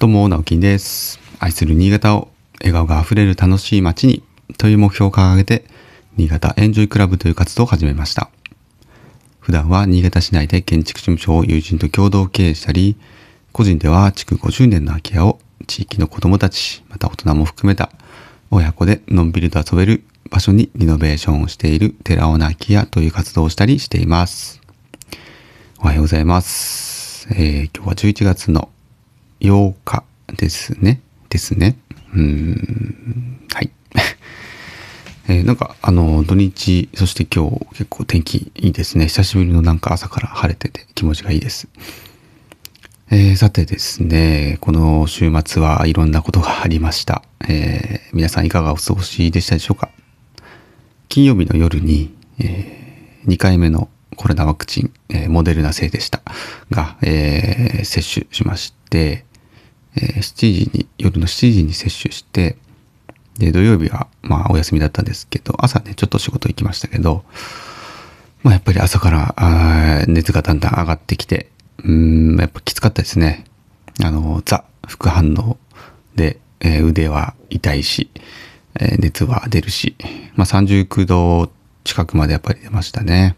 どうも、直樹です。愛する新潟を笑顔があふれる楽しい街にという目標を掲げて、新潟エンジョイクラブという活動を始めました。普段は新潟市内で建築事務所を友人と共同経営したり、個人では築50年の空き家を地域の子供たち、また大人も含めた親子でのんびりと遊べる場所にリノベーションをしている寺尾な空き家という活動をしたりしています。おはようございます。えー今日は11月の8日ですね。ですね。うん、はい。えーなんか、あの、土日、そして今日結構天気いいですね。久しぶりのなんか朝から晴れてて気持ちがいいです。えーさてですね、この週末はいろんなことがありました。えー皆さんいかがお過ごしでしたでしょうか？金曜日の夜に、え2回目のコロナワクチン、えーモデルナ製でしたが、えー接種しまして、えー7時に、夜の7時に接種して、で、土曜日は、まあ、お休みだったんですけど、朝ね、ちょっと仕事行きましたけど、まあ、やっぱり朝から、あ熱がだんだん上がってきて、うん、やっぱきつかったですね。あの、ザ、副反応で、えー腕は痛いし、えー熱は出るし、まあ、39度近くまでやっぱり出ましたね。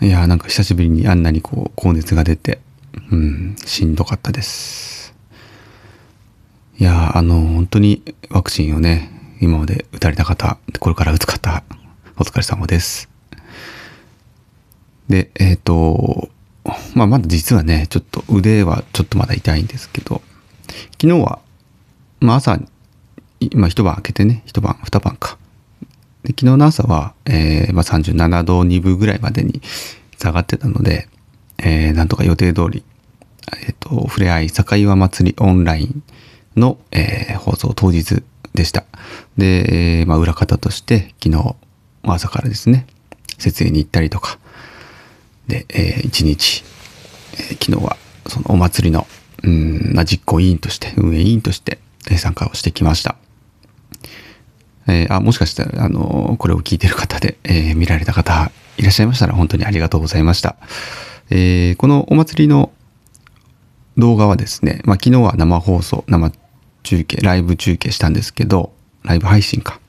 いやーなんか久しぶりにあんなにこう高熱が出て、うん、しんどかったです。いやあの本当にワクチンをね今まで打たれた方これから打つ方お疲れ様です。でえっ、とまあまだ実はねちょっと腕はちょっとまだ痛いんですけど昨日は、まあ、朝今一晩明けてね一晩二晩かで昨日の朝は、えーまあ、37度2分ぐらいまでに下がってたので、えーなんとか予定通り、えっ、と、ふれあい坂岩祭りオンラインの、えー放送当日でした。で、えーまあ、裏方として昨日、朝からですね、設営に行ったりとか、で、えー一日、えー昨日はそのお祭りの、うん、ま、実行委員として、運営委員として、え参加をしてきました。えーあもしかしたら、あのこれを聞いてる方で、えー見られた方いらっしゃいましたら本当にありがとうございました。えーこのお祭りの動画はですね、まあ、昨日は生放送、生中継、ライブ中継したんですけど、ライブ配信か。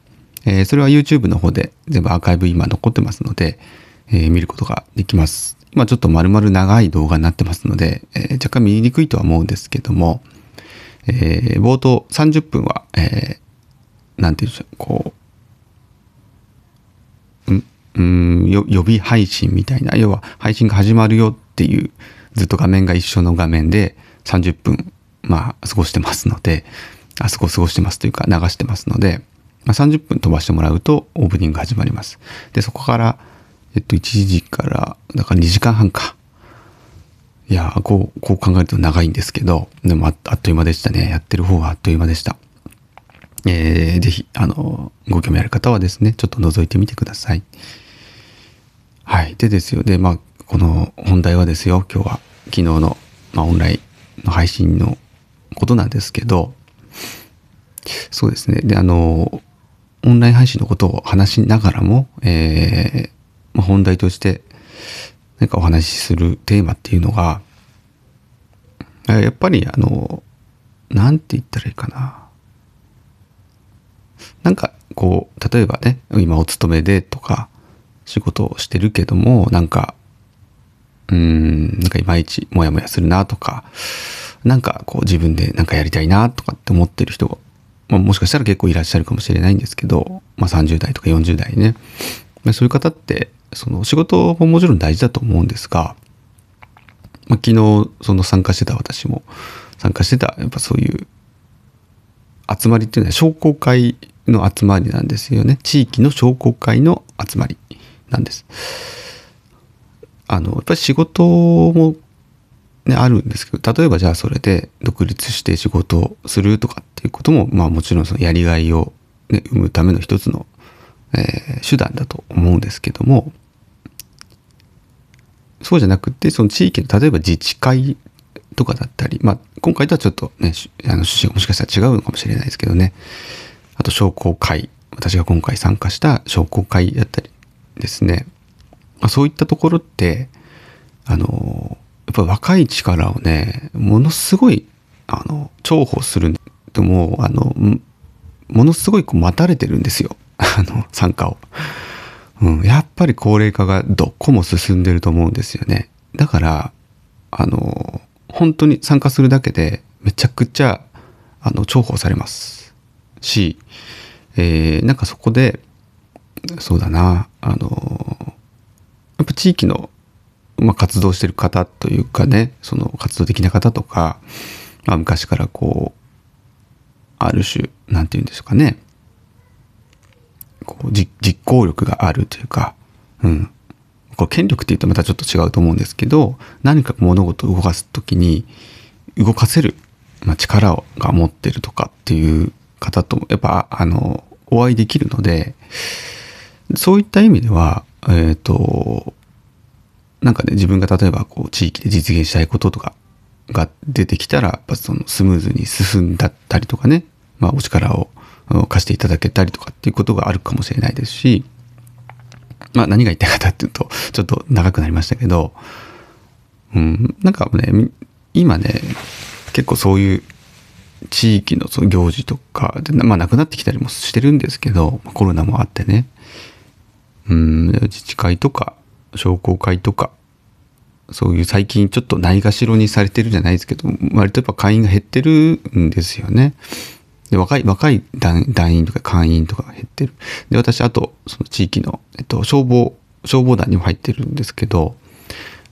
えーそれは YouTube の方で全部アーカイブ今残ってますので、えー見ることができます。今ちょっと丸々長い動画になってますので、えー若干見にくいとは思うんですけども、えー冒頭30分は、えーなんていうんでしょう、こう、うん予備配信みたいな、要は配信が始まるよっていう、ずっと画面が一緒の画面で30分、まあ、過ごしてますので、あそこ過ごしてますというか流してますので、まあ、30分飛ばしてもらうとオープニングが始まります。で、そこから、えっと、1時から、だから2時間半か。いやこう、こう考えると長いんですけど、でもああっという間でしたね。やってる方はあっという間でした。えーぜひ、あの、ご興味ある方はですね、ちょっと覗いてみてください。はい。でですよ。で、まあ、この本題はですよ、今日は、昨日の、まあ、オンラインの配信のことなんですけど、そうですね。で、あの、オンライン配信のことを話しながらも、えーまあ、本題として、何かお話しするテーマっていうのが、やっぱり、あの、なんて言ったらいいかな。なんかこう例えばね今お勤めでとか仕事をしてるけどもなんかうーんなんかいまいちモヤモヤするなとかなんかこう自分でなんかやりたいなとかって思ってる人が、まあ、もしかしたら結構いらっしゃるかもしれないんですけど、まあ、30代とか40代ね、まあ、そういう方ってその仕事ももちろん大事だと思うんですが、まあ、昨日その参加してた私も参加してたやっぱそういう集まりっていうのは商工会の集まりなんですよね地域の商工会の集まりなんですあのやっぱり仕事もねあるんですけど例えばじゃあそれで独立して仕事をするとかっていうこともまあもちろんそのやりがいを、ね、生むための一つの、えー手段だと思うんですけどもそうじゃなくてその地域の例えば自治会とかだったり、まあ、今回とはちょっとね、あの趣旨がもしかしたら違うのかもしれないですけどね。あと商工会、私が今回参加した商工会だったりですね。まあ、そういったところって、あの、やっぱ若い力をね、ものすごい、あの、重宝するでも、あの、ものすごいこう待たれてるんですよ。あの、参加を。うん、やっぱり高齢化がどこも進んでると思うんですよね。だから、あの、本当に参加するだけでめちゃくちゃ、あの、重宝されますし、えー、なんかそこで、そうだな、あの、やっぱ地域の、まあ、活動してる方というかね、その活動的な方とか、まあ、昔からこう、ある種、なんて言うんですかね、こう実行力があるというか、うん。これ権力って言うとまたちょっと違うと思うんですけど、何か物事を動かす時に、動かせる、まあ、力が持ってるとかっていう方と、やっぱ、あの、お会いできるので、そういった意味では、えっ、ー、と、なんかね、自分が例えばこう地域で実現したいこととかが出てきたら、やっぱそのスムーズに進んだったりとかね、まあお力を貸していただけたりとかっていうことがあるかもしれないですし、まあ何が言いたいかっていうと、ちょっと長くなりましたけど、うん、なんかね、今ね、結構そういう地域のその行事とかで、まあなくなってきたりもしてるんですけど、コロナもあってね、うん、自治会とか商工会とか、そういう最近ちょっとないがしろにされてるじゃないですけど、割とやっぱ会員が減ってるんですよね。で、若い、若い団員とか会員とかが減ってる。で、私、あと、その地域の、えっと、消防、消防団にも入ってるんですけど、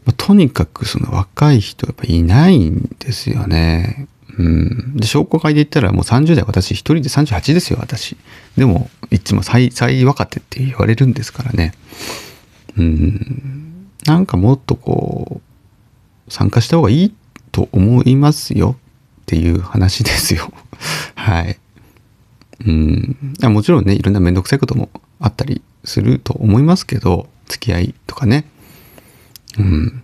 まあ、とにかくその若い人やっぱいないんですよね。うん。で、商工会で言ったらもう30代私一人で38ですよ、私。でも、いつも最、最若手って言われるんですからね。うん。なんかもっとこう、参加した方がいいと思いますよっていう話ですよ。はい。うん。もちろんね、いろんなめんどくさいこともあったりすると思いますけど、付き合いとかね。うん。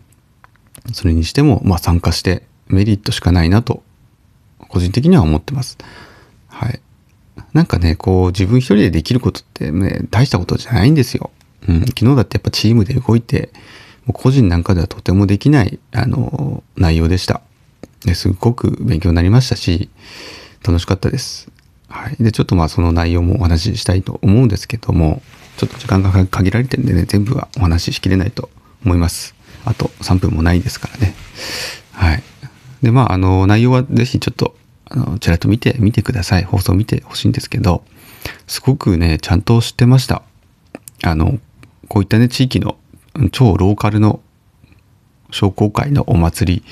それにしても、まあ参加してメリットしかないなと、個人的には思ってます。はい。なんかね、こう自分一人でできることってね、大したことじゃないんですよ。うん。昨日だってやっぱチームで動いて、もう個人なんかではとてもできない、あの、内容でした。ですごく勉強になりましたし、楽しかったです。はい。で、ちょっとまあその内容もお話ししたいと思うんですけども、ちょっと時間が限られてるんでね、全部はお話ししきれないと思います。あと3分もないですからね。はい。で、まあ、あの、内容はぜひちょっと、あの、ちらっと見て、見てください。放送見てほしいんですけど、すごくね、ちゃんと知ってました。あの、こういったね、地域の超ローカルの商工会のお祭り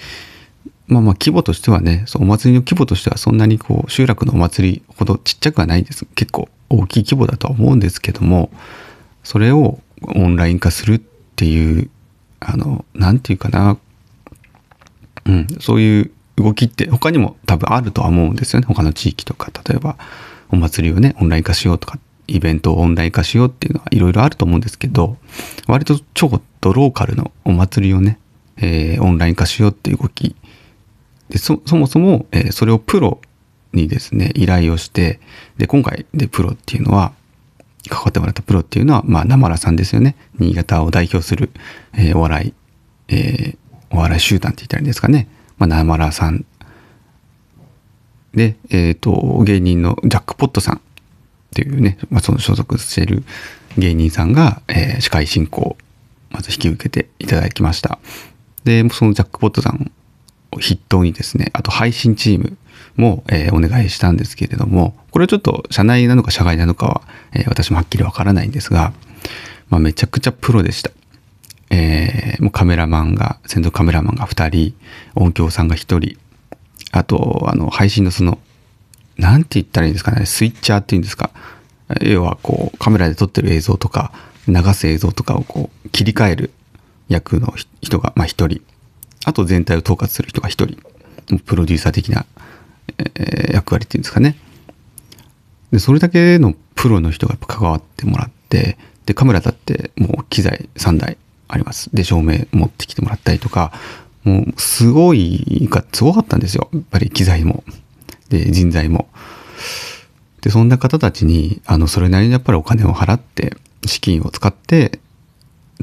まあまあ規模としてはね、そお祭りの規模としてはそんなにこう集落のお祭りほどちっちゃくはないです。結構大きい規模だとは思うんですけども、それをオンライン化するっていう、あの、なんていうかな、うん、そういう動きって他にも多分あるとは思うんですよね。他の地域とか、例えばお祭りをね、オンライン化しようとか、イベントをオンライン化しようっていうのはいろいろあると思うんですけど、割と超ドローカルのお祭りをね、えー、オンライン化しようっていう動きでそもそも、えー、それをプロにですね依頼をしてで今回でプロっていうのは関わってもらったプロっていうのは、まあ、生良さんですよね。新潟を代表する、えー、お笑い、えー、お笑い集団って言ったらいいんですかね、まあ、生良さん。で、えっ、ー、と芸人のジャックポットさんっていうね、まあ、その所属している芸人さんが、えー、司会進行をまず引き受けていただきました。でそのジャックポットさんを筆頭にですね、あと配信チームも、えー、お願いしたんですけれども、これはちょっと社内なのか社外なのかは、えー、私もはっきりわからないんですが、まあ、めちゃくちゃプロでした。えー、もうカメラマンが、先導カメラマンが2人、音響さんが1人、あと、あの、配信のその、なんて言ったらいいんですかね、スイッチャーっていうんですか。要は、こう、カメラで撮ってる映像とか、流す映像とかをこう、切り替える役の人が、まあ1人。あと全体を統括する人が一人、プロデューサー的な、えー、役割っていうんですかね。で、それだけのプロの人がやっぱ関わってもらって、で、カメラだってもう機材3台あります。で、照明持ってきてもらったりとか、もうすごい、すごかったんですよ。やっぱり機材も。で、人材も。で、そんな方たちに、あの、それなりにやっぱりお金を払って、資金を使って、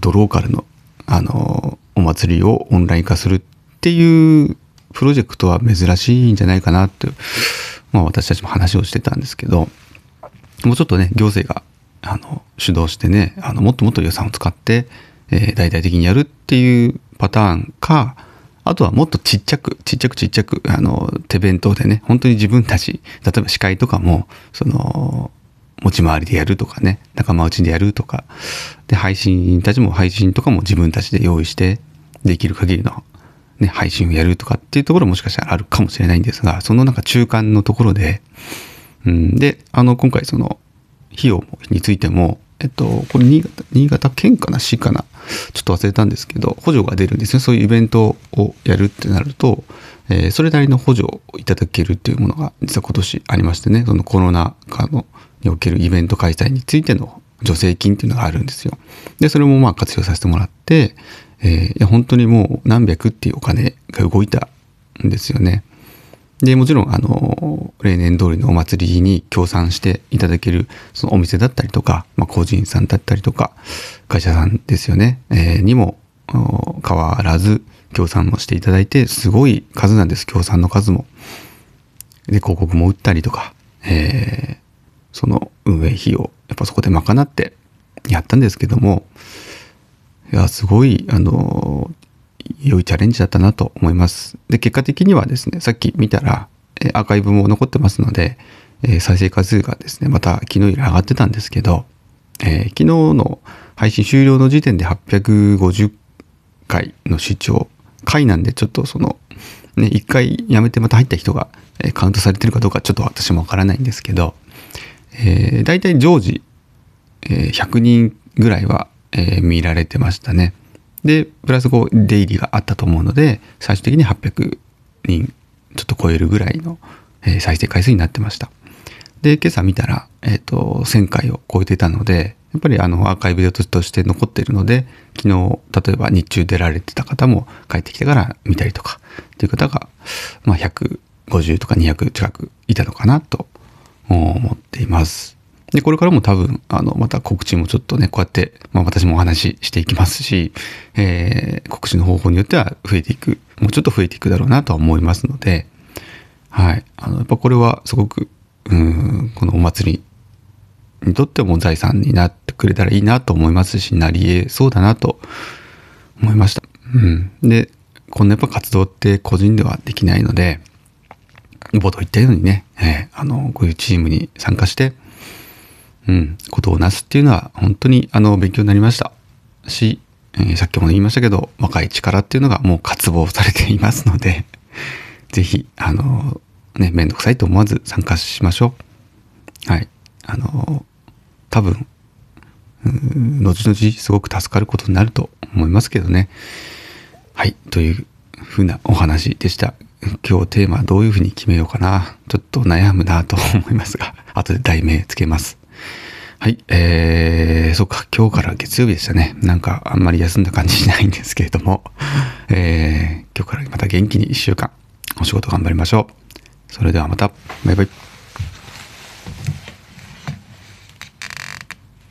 ドローカルの、あの、お祭りをオンライン化するっっていうプロジェクトは珍しいんじゃないかなって、まあ私たちも話をしてたんですけど、もうちょっとね、行政が、あの、主導してね、あの、もっともっと予算を使って、え、大々的にやるっていうパターンか、あとはもっとちっちゃく、ちっちゃくちっちゃく、あの、手弁当でね、本当に自分たち、例えば司会とかも、その、持ち回りでやるとかね、仲間内でやるとか、で、配信たちも配信とかも自分たちで用意して、できる限りの、ね、配信をやるとかっていうところもしかしたらあるかもしれないんですが、そのなんか中間のところで、うん、で、あの、今回その、費用についても、えっと、これ新潟、新潟県かな？市かな？ちょっと忘れたんですけど、補助が出るんですね。そういうイベントをやるってなると、えー、それなりの補助をいただけるっていうものが実は今年ありましてね、そのコロナ禍のにおけるイベント開催についての助成金っていうのがあるんですよ。で、それもまあ活用させてもらって、えー、いや本当にもう何百っていうお金が動いたんですよね。で、もちろん、あの、例年通りのお祭りに協賛していただける、そのお店だったりとか、まあ、個人さんだったりとか、会社さんですよね、えー、にも変わらず協賛もしていただいて、すごい数なんです、協賛の数も。で、広告も打ったりとか、えー、その運営費をやっぱそこで賄ってやったんですけども、いや、すごい、あの、良いチャレンジだったなと思います。で、結果的にはですね、さっき見たら、えアーカイブも残ってますので、え再生回数がですね、また昨日より上がってたんですけど、えー、昨日の配信終了の時点で850回の視聴回なんでちょっとそのね一回やめてまた入った人が、カウントされてるかどうかちょっと私もわからないんですけど、えー、大体常時、え、100人ぐらいは、えー、見られてましたね。で、プラスこう、出入りがあったと思うので、最終的に800人ちょっと超えるぐらいの、えー、再生回数になってました。で、今朝見たら、えっ、ー、と、1000回を超えてたので、やっぱりあの、アーカイブとして残っているので、昨日、例えば日中出られてた方も帰ってきてから見たりとか、っていう方が、まあ、150とか200近くいたのかなと思っています。で、これからも多分、あの、また告知もちょっとね、こうやって、まあ私もお話ししていきますし、えー、告知の方法によっては増えていく、もうちょっと増えていくだろうなとは思いますので、はい。あの、やっぱこれはすごく、うん、このお祭りにとっても財産になってくれたらいいなと思いますし、なり得そうだなと思いました。うん。で、こんなやっぱ活動って個人ではできないので、冒頭言ったようにね、えー、あの、こういうチームに参加して、うん、ことをなすっていうのは本当にあの勉強になりました。し、えー、さっきも言いましたけど若い力っていうのがもう渇望されていますので 是非あのね面倒くさいと思わず参加しましょう。はい。あの多分後々すごく助かることになると思いますけどね。はい。というふうなお話でした。今日テーマどういうふうに決めようかな。ちょっと悩むなと思いますが後で題名つけます。はい、えー、そっか、今日から月曜日でしたね。なんかあんまり休んだ感じしないんですけれども、えー、今日からまた元気に1週間お仕事頑張りましょう。それではまた、バイバイ。